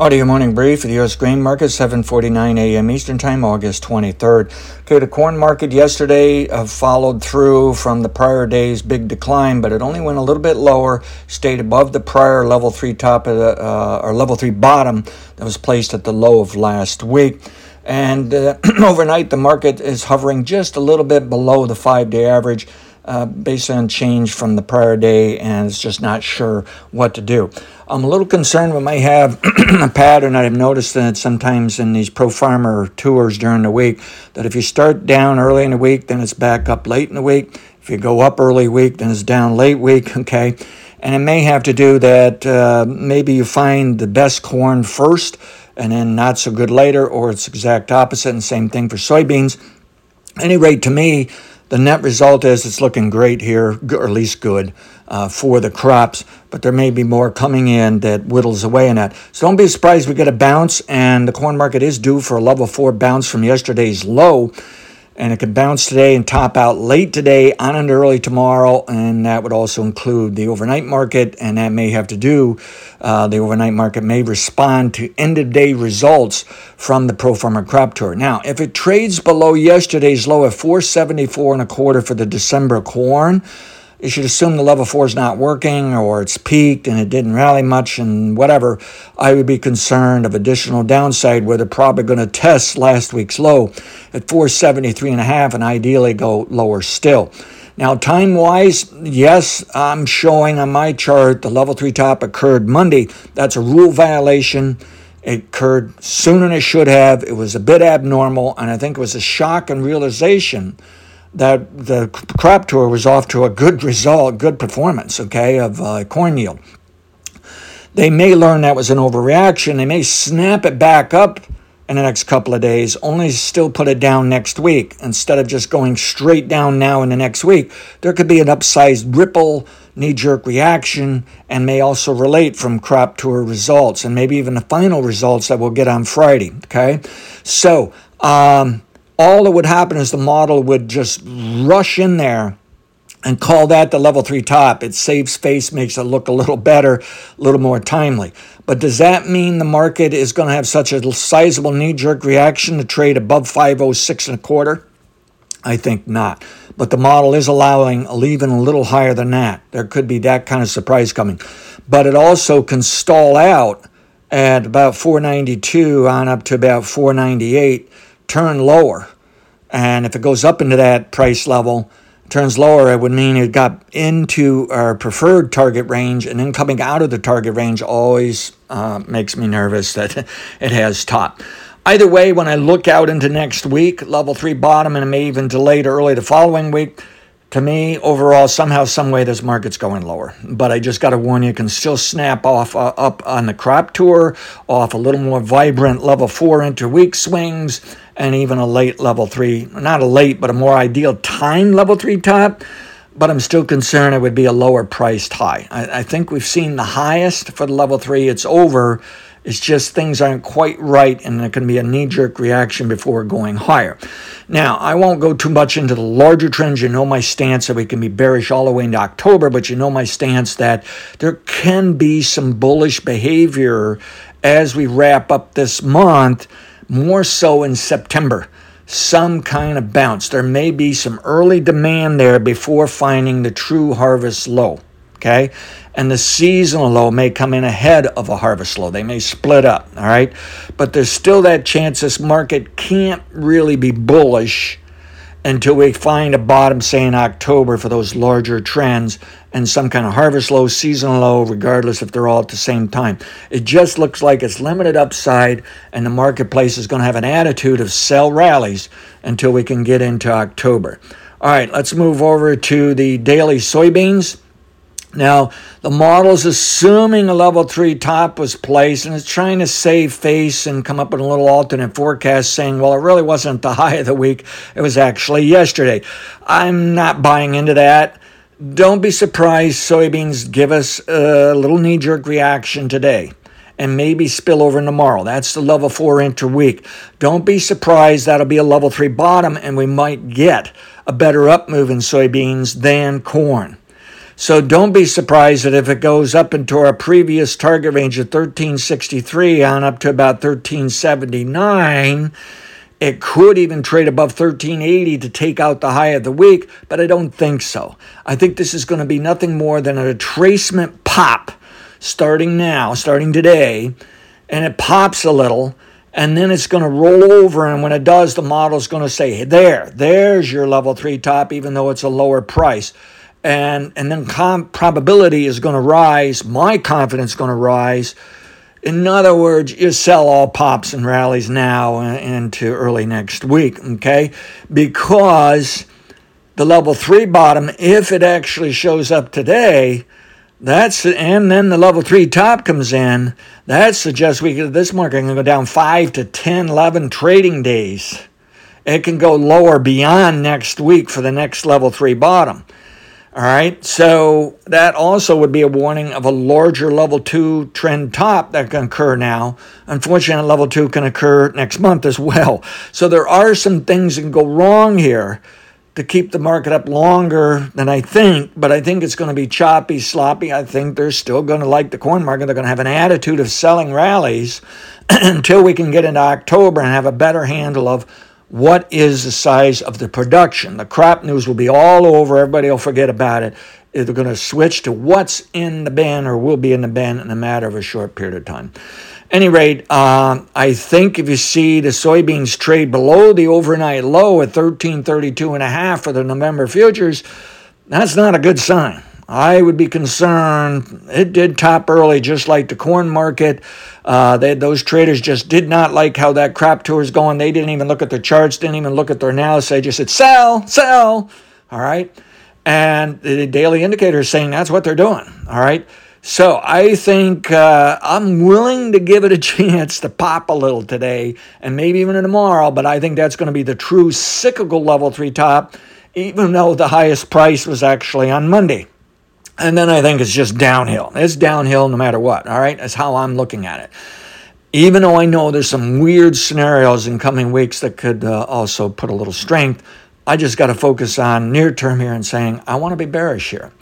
Audio morning brief for the U.S. grain market, 7:49 a.m. Eastern Time, August 23rd. Okay, the corn market yesterday uh, followed through from the prior day's big decline, but it only went a little bit lower, stayed above the prior level three top the, uh, or level three bottom that was placed at the low of last week. And uh, overnight, the market is hovering just a little bit below the five-day average uh, based on change from the prior day and is just not sure what to do. I'm a little concerned we might have a pattern I've noticed that sometimes in these pro farmer tours during the week that if you start down early in the week, then it's back up late in the week. If you go up early week, then it's down late week, okay? And it may have to do that uh, maybe you find the best corn first and then not so good later, or it's exact opposite, and same thing for soybeans. Any rate, to me, the net result is it's looking great here, or at least good, uh, for the crops, but there may be more coming in that whittles away in that. So don't be surprised we get a bounce, and the corn market is due for a level four bounce from yesterday's low and it could bounce today and top out late today on and early tomorrow and that would also include the overnight market and that may have to do uh, the overnight market may respond to end of day results from the pro farmer crop tour. Now if it trades below yesterday's low at 474 and a quarter for the december corn you should assume the level four is not working or it's peaked and it didn't rally much and whatever, I would be concerned of additional downside where they're probably going to test last week's low at 473 and a half and ideally go lower still. Now, time wise, yes, I'm showing on my chart the level three top occurred Monday. That's a rule violation. It occurred sooner than it should have. It was a bit abnormal, and I think it was a shock and realization that the crop tour was off to a good result, good performance, okay, of uh, corn yield. They may learn that was an overreaction. They may snap it back up in the next couple of days, only still put it down next week. Instead of just going straight down now in the next week, there could be an upsized ripple, knee jerk reaction, and may also relate from crop tour results and maybe even the final results that we'll get on Friday. Okay. So, um, all that would happen is the model would just rush in there and call that the level three top. It saves space, makes it look a little better, a little more timely. But does that mean the market is going to have such a sizable knee jerk reaction to trade above 506 and a quarter? I think not. But the model is allowing even a little higher than that. There could be that kind of surprise coming. But it also can stall out at about 492 on up to about 498 turn lower. And if it goes up into that price level, turns lower, it would mean it got into our preferred target range, and then coming out of the target range always uh, makes me nervous that it has top. Either way, when I look out into next week, level three bottom, and it may even delay to early the following week, to me, overall, somehow, some way, this market's going lower. But I just got to warn you, can still snap off uh, up on the crop tour, off a little more vibrant level four interweek swings, and even a late level three, not a late, but a more ideal time level three top. But I'm still concerned it would be a lower priced high. I, I think we've seen the highest for the level three. It's over. It's just things aren't quite right, and there can be a knee jerk reaction before going higher. Now, I won't go too much into the larger trends. You know my stance that we can be bearish all the way into October, but you know my stance that there can be some bullish behavior as we wrap up this month more so in September. Some kind of bounce. There may be some early demand there before finding the true harvest low. Okay. And the seasonal low may come in ahead of a harvest low. They may split up. All right. But there's still that chance this market can't really be bullish until we find a bottom, say in October, for those larger trends and some kind of harvest low, seasonal low, regardless if they're all at the same time. It just looks like it's limited upside, and the marketplace is going to have an attitude of sell rallies until we can get into October. All right, let's move over to the daily soybeans. Now, the model is assuming a level three top was placed and it's trying to save face and come up with a little alternate forecast saying, well, it really wasn't the high of the week. It was actually yesterday. I'm not buying into that. Don't be surprised soybeans give us a little knee jerk reaction today and maybe spill over tomorrow. That's the level four interweek. Don't be surprised that'll be a level three bottom and we might get a better up move in soybeans than corn. So don't be surprised that if it goes up into our previous target range of 1363 on up to about 1379, it could even trade above 1380 to take out the high of the week, but I don't think so. I think this is going to be nothing more than a retracement pop starting now, starting today, and it pops a little, and then it's going to roll over. And when it does, the model's going to say, hey, there, there's your level three top, even though it's a lower price. And, and then com- probability is going to rise, my confidence is going to rise in other words, you sell all pops and rallies now into early next week, okay? Because the level three bottom, if it actually shows up today, that's and then the level three top comes in. That suggests we this market can go down five to 10, 11 trading days. It can go lower beyond next week for the next level three bottom. All right, so that also would be a warning of a larger level two trend top that can occur now. Unfortunately, level two can occur next month as well. So there are some things that can go wrong here to keep the market up longer than I think, but I think it's going to be choppy, sloppy. I think they're still going to like the corn market. They're going to have an attitude of selling rallies until we can get into October and have a better handle of what is the size of the production. The crop news will be all over. Everybody will forget about it. They're going to switch to what's in the bin or will be in the bin in a matter of a short period of time. Any rate, uh, I think if you see the soybeans trade below the overnight low at 1332 and a half for the November futures, that's not a good sign. I would be concerned. It did top early, just like the corn market. Uh, they, those traders just did not like how that crop tour is going. They didn't even look at their charts, didn't even look at their analysis. They just said, sell, sell. All right. And the daily indicator is saying that's what they're doing. All right. So I think uh, I'm willing to give it a chance to pop a little today and maybe even tomorrow, but I think that's going to be the true cyclical level three top, even though the highest price was actually on Monday. And then I think it's just downhill. It's downhill no matter what. All right. That's how I'm looking at it. Even though I know there's some weird scenarios in coming weeks that could uh, also put a little strength, I just got to focus on near term here and saying, I want to be bearish here.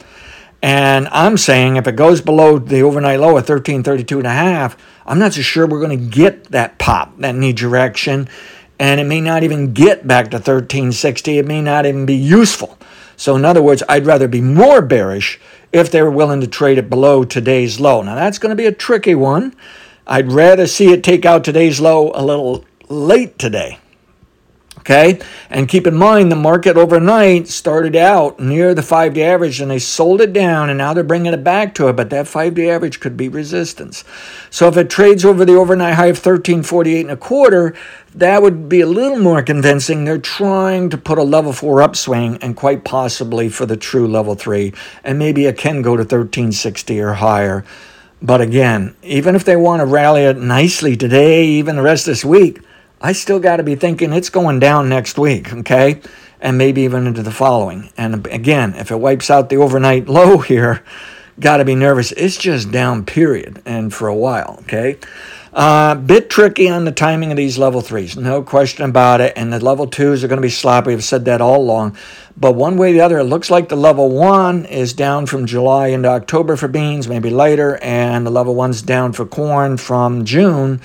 And I'm saying if it goes below the overnight low of 1332 and a half, I'm not so sure we're going to get that pop, that knee direction. And it may not even get back to 1360. It may not even be useful. So, in other words, I'd rather be more bearish if they were willing to trade it below today's low. Now, that's going to be a tricky one. I'd rather see it take out today's low a little late today. Okay? And keep in mind, the market overnight started out near the five day average and they sold it down and now they're bringing it back to it, but that five day average could be resistance. So if it trades over the overnight high of 1348 and a quarter, that would be a little more convincing. They're trying to put a level four upswing and quite possibly for the true level three, and maybe it can go to 1360 or higher. But again, even if they want to rally it nicely today, even the rest of this week, I still got to be thinking it's going down next week, okay? And maybe even into the following. And again, if it wipes out the overnight low here, got to be nervous. It's just down, period, and for a while, okay? Uh, bit tricky on the timing of these level threes, no question about it. And the level twos are going to be sloppy. I've said that all along. But one way or the other, it looks like the level one is down from July into October for beans, maybe later, and the level one's down for corn from June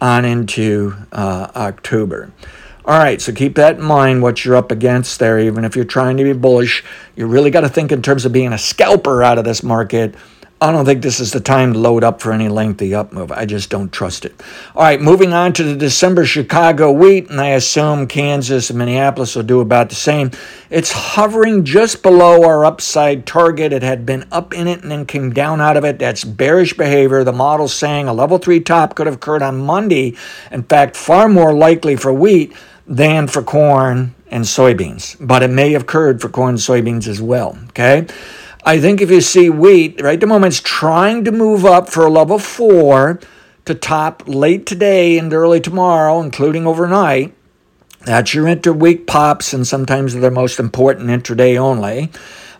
on into uh, October. All right, so keep that in mind what you're up against there. Even if you're trying to be bullish, you really got to think in terms of being a scalper out of this market I don't think this is the time to load up for any lengthy up move. I just don't trust it. All right, moving on to the December Chicago wheat, and I assume Kansas and Minneapolis will do about the same. It's hovering just below our upside target. It had been up in it and then came down out of it. That's bearish behavior. The model's saying a level three top could have occurred on Monday. In fact, far more likely for wheat than for corn and soybeans, but it may have occurred for corn and soybeans as well. Okay. I think if you see wheat, right the moment, it's trying to move up for a level four to top late today and early tomorrow, including overnight. That's your interweek pops, and sometimes they're most important intraday only.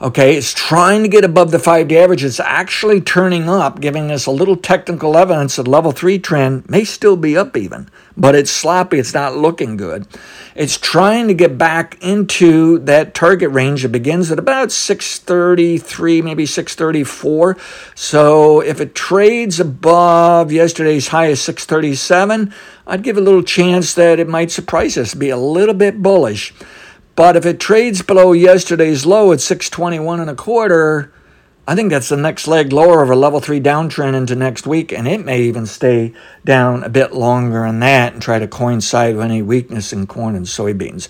Okay, it's trying to get above the five day average. It's actually turning up, giving us a little technical evidence that level three trend may still be up even, but it's sloppy. It's not looking good. It's trying to get back into that target range that begins at about 633, maybe 634. So if it trades above yesterday's high of 637, I'd give a little chance that it might surprise us, be a little bit bullish. But if it trades below yesterday's low at 621 and a quarter, I think that's the next leg lower of a level three downtrend into next week, and it may even stay down a bit longer than that and try to coincide with any weakness in corn and soybeans.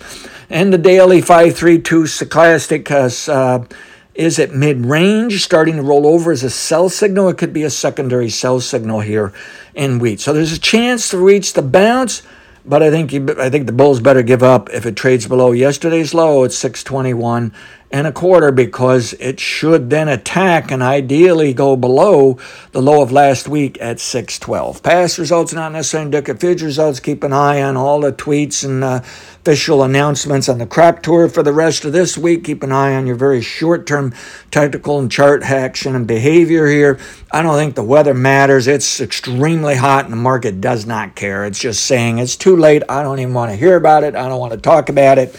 And the daily 532 stochastic uh, is at mid range, starting to roll over as a sell signal. It could be a secondary sell signal here in wheat. So there's a chance to reach the bounce. But I think I think the Bulls better give up if it trades below yesterday's low. It's 621 and a quarter because it should then attack and ideally go below the low of last week at 612. Past results not necessarily indicative. of Future results. Keep an eye on all the tweets and uh, official announcements on the crop tour for the rest of this week. Keep an eye on your very short-term technical and chart action and behavior here. I don't think the weather matters. It's extremely hot and the market does not care. It's just saying it's too late. I don't even want to hear about it. I don't want to talk about it.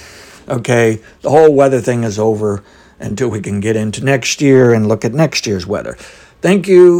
Okay, the whole weather thing is over until we can get into next year and look at next year's weather. Thank you.